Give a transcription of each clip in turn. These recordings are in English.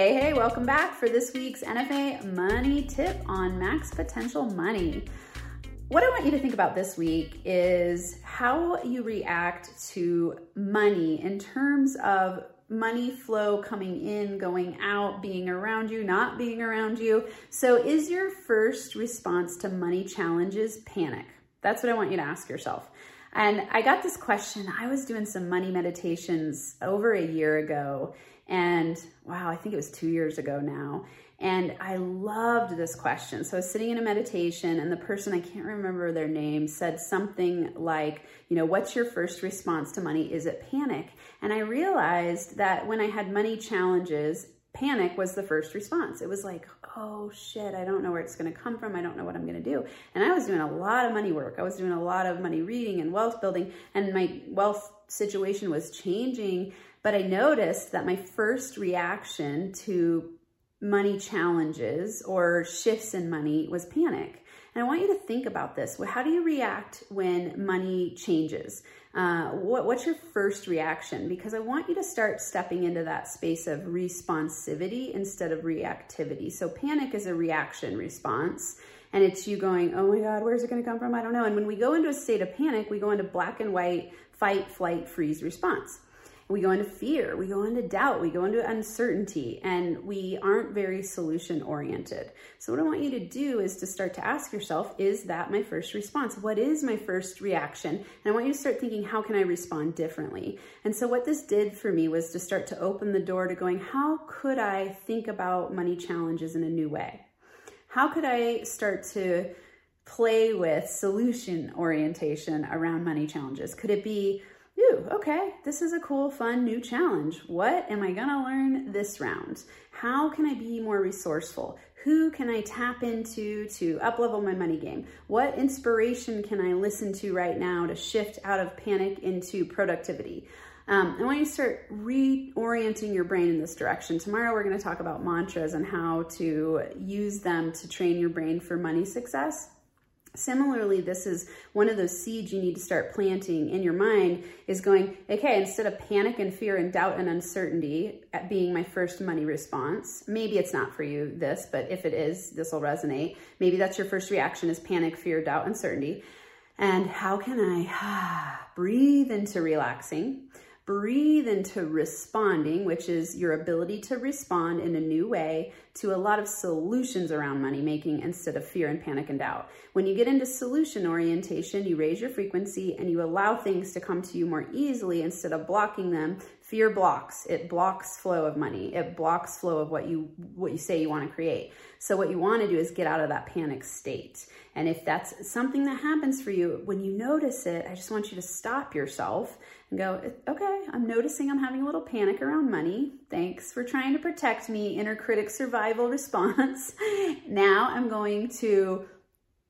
Hey, hey, welcome back for this week's NFA Money Tip on Max Potential Money. What I want you to think about this week is how you react to money in terms of money flow coming in, going out, being around you, not being around you. So, is your first response to money challenges panic? That's what I want you to ask yourself. And I got this question. I was doing some money meditations over a year ago, and wow, I think it was two years ago now. And I loved this question. So I was sitting in a meditation, and the person, I can't remember their name, said something like, You know, what's your first response to money? Is it panic? And I realized that when I had money challenges, panic was the first response. It was like, oh shit, I don't know where it's going to come from. I don't know what I'm going to do. And I was doing a lot of money work. I was doing a lot of money reading and wealth building, and my wealth situation was changing. But I noticed that my first reaction to money challenges or shifts in money was panic. And I want you to think about this. How do you react when money changes? Uh, what, what's your first reaction? Because I want you to start stepping into that space of responsivity instead of reactivity. So panic is a reaction response and it's you going, oh my God, where's it going to come from? I don't know. And when we go into a state of panic, we go into black and white fight, flight, freeze response we go into fear, we go into doubt, we go into uncertainty, and we aren't very solution oriented. So, what I want you to do is to start to ask yourself, is that my first response? What is my first reaction? And I want you to start thinking, how can I respond differently? And so, what this did for me was to start to open the door to going, how could I think about money challenges in a new way? How could I start to play with solution orientation around money challenges? Could it be Ooh, okay, this is a cool, fun new challenge. What am I gonna learn this round? How can I be more resourceful? Who can I tap into to uplevel my money game? What inspiration can I listen to right now to shift out of panic into productivity? Um, I want you to start reorienting your brain in this direction. Tomorrow, we're going to talk about mantras and how to use them to train your brain for money success. Similarly, this is one of those seeds you need to start planting in your mind is going, okay, instead of panic and fear and doubt and uncertainty at being my first money response, maybe it's not for you this, but if it is, this will resonate. Maybe that's your first reaction is panic, fear, doubt, uncertainty. And how can I breathe into relaxing? Breathe into responding, which is your ability to respond in a new way to a lot of solutions around money making instead of fear and panic and doubt. When you get into solution orientation, you raise your frequency and you allow things to come to you more easily instead of blocking them. Fear blocks. It blocks flow of money. It blocks flow of what you what you say you want to create. So what you want to do is get out of that panic state. And if that's something that happens for you, when you notice it, I just want you to stop yourself and go, okay, I'm noticing I'm having a little panic around money. Thanks for trying to protect me, inner critic survival response. now I'm going to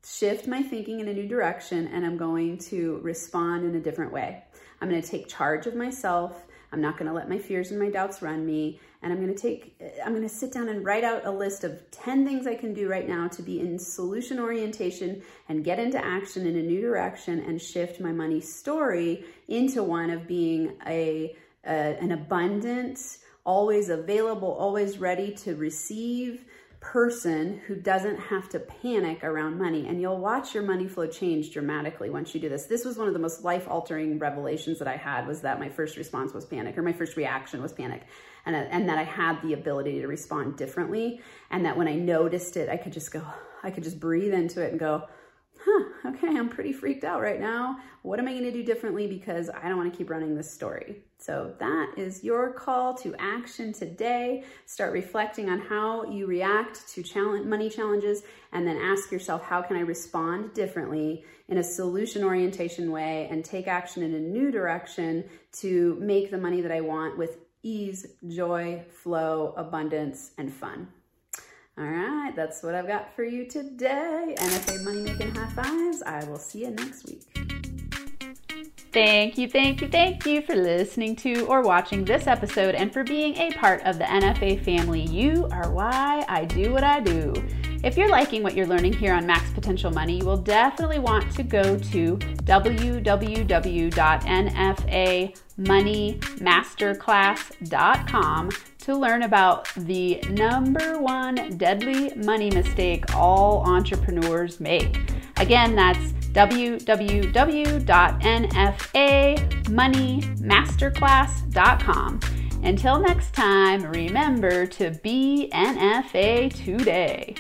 shift my thinking in a new direction and I'm going to respond in a different way. I'm going to take charge of myself. I'm not going to let my fears and my doubts run me. And I'm going to take, I'm going to sit down and write out a list of 10 things I can do right now to be in solution orientation and get into action in a new direction and shift my money story into one of being a, a an abundant, always available, always ready to receive, person who doesn't have to panic around money. And you'll watch your money flow change dramatically once you do this. This was one of the most life altering revelations that I had was that my first response was panic or my first reaction was panic. And, uh, and that I had the ability to respond differently. And that when I noticed it, I could just go, I could just breathe into it and go, huh, okay, I'm pretty freaked out right now. What am I to do differently because I don't want to keep running this story? So that is your call to action today. Start reflecting on how you react to challenge, money challenges and then ask yourself, how can I respond differently in a solution orientation way and take action in a new direction to make the money that I want with ease, joy, flow, abundance, and fun. All right, that's what I've got for you today. NFA Money Making High Fives. I will see you next week. Thank you, thank you, thank you for listening to or watching this episode and for being a part of the NFA family. You are why I do what I do. If you're liking what you're learning here on Max Potential Money, you will definitely want to go to www.nfamasterclass.com to learn about the number one deadly money mistake all entrepreneurs make. Again, that's www.nfamasterclass.com. Until next time, remember to be NFA today.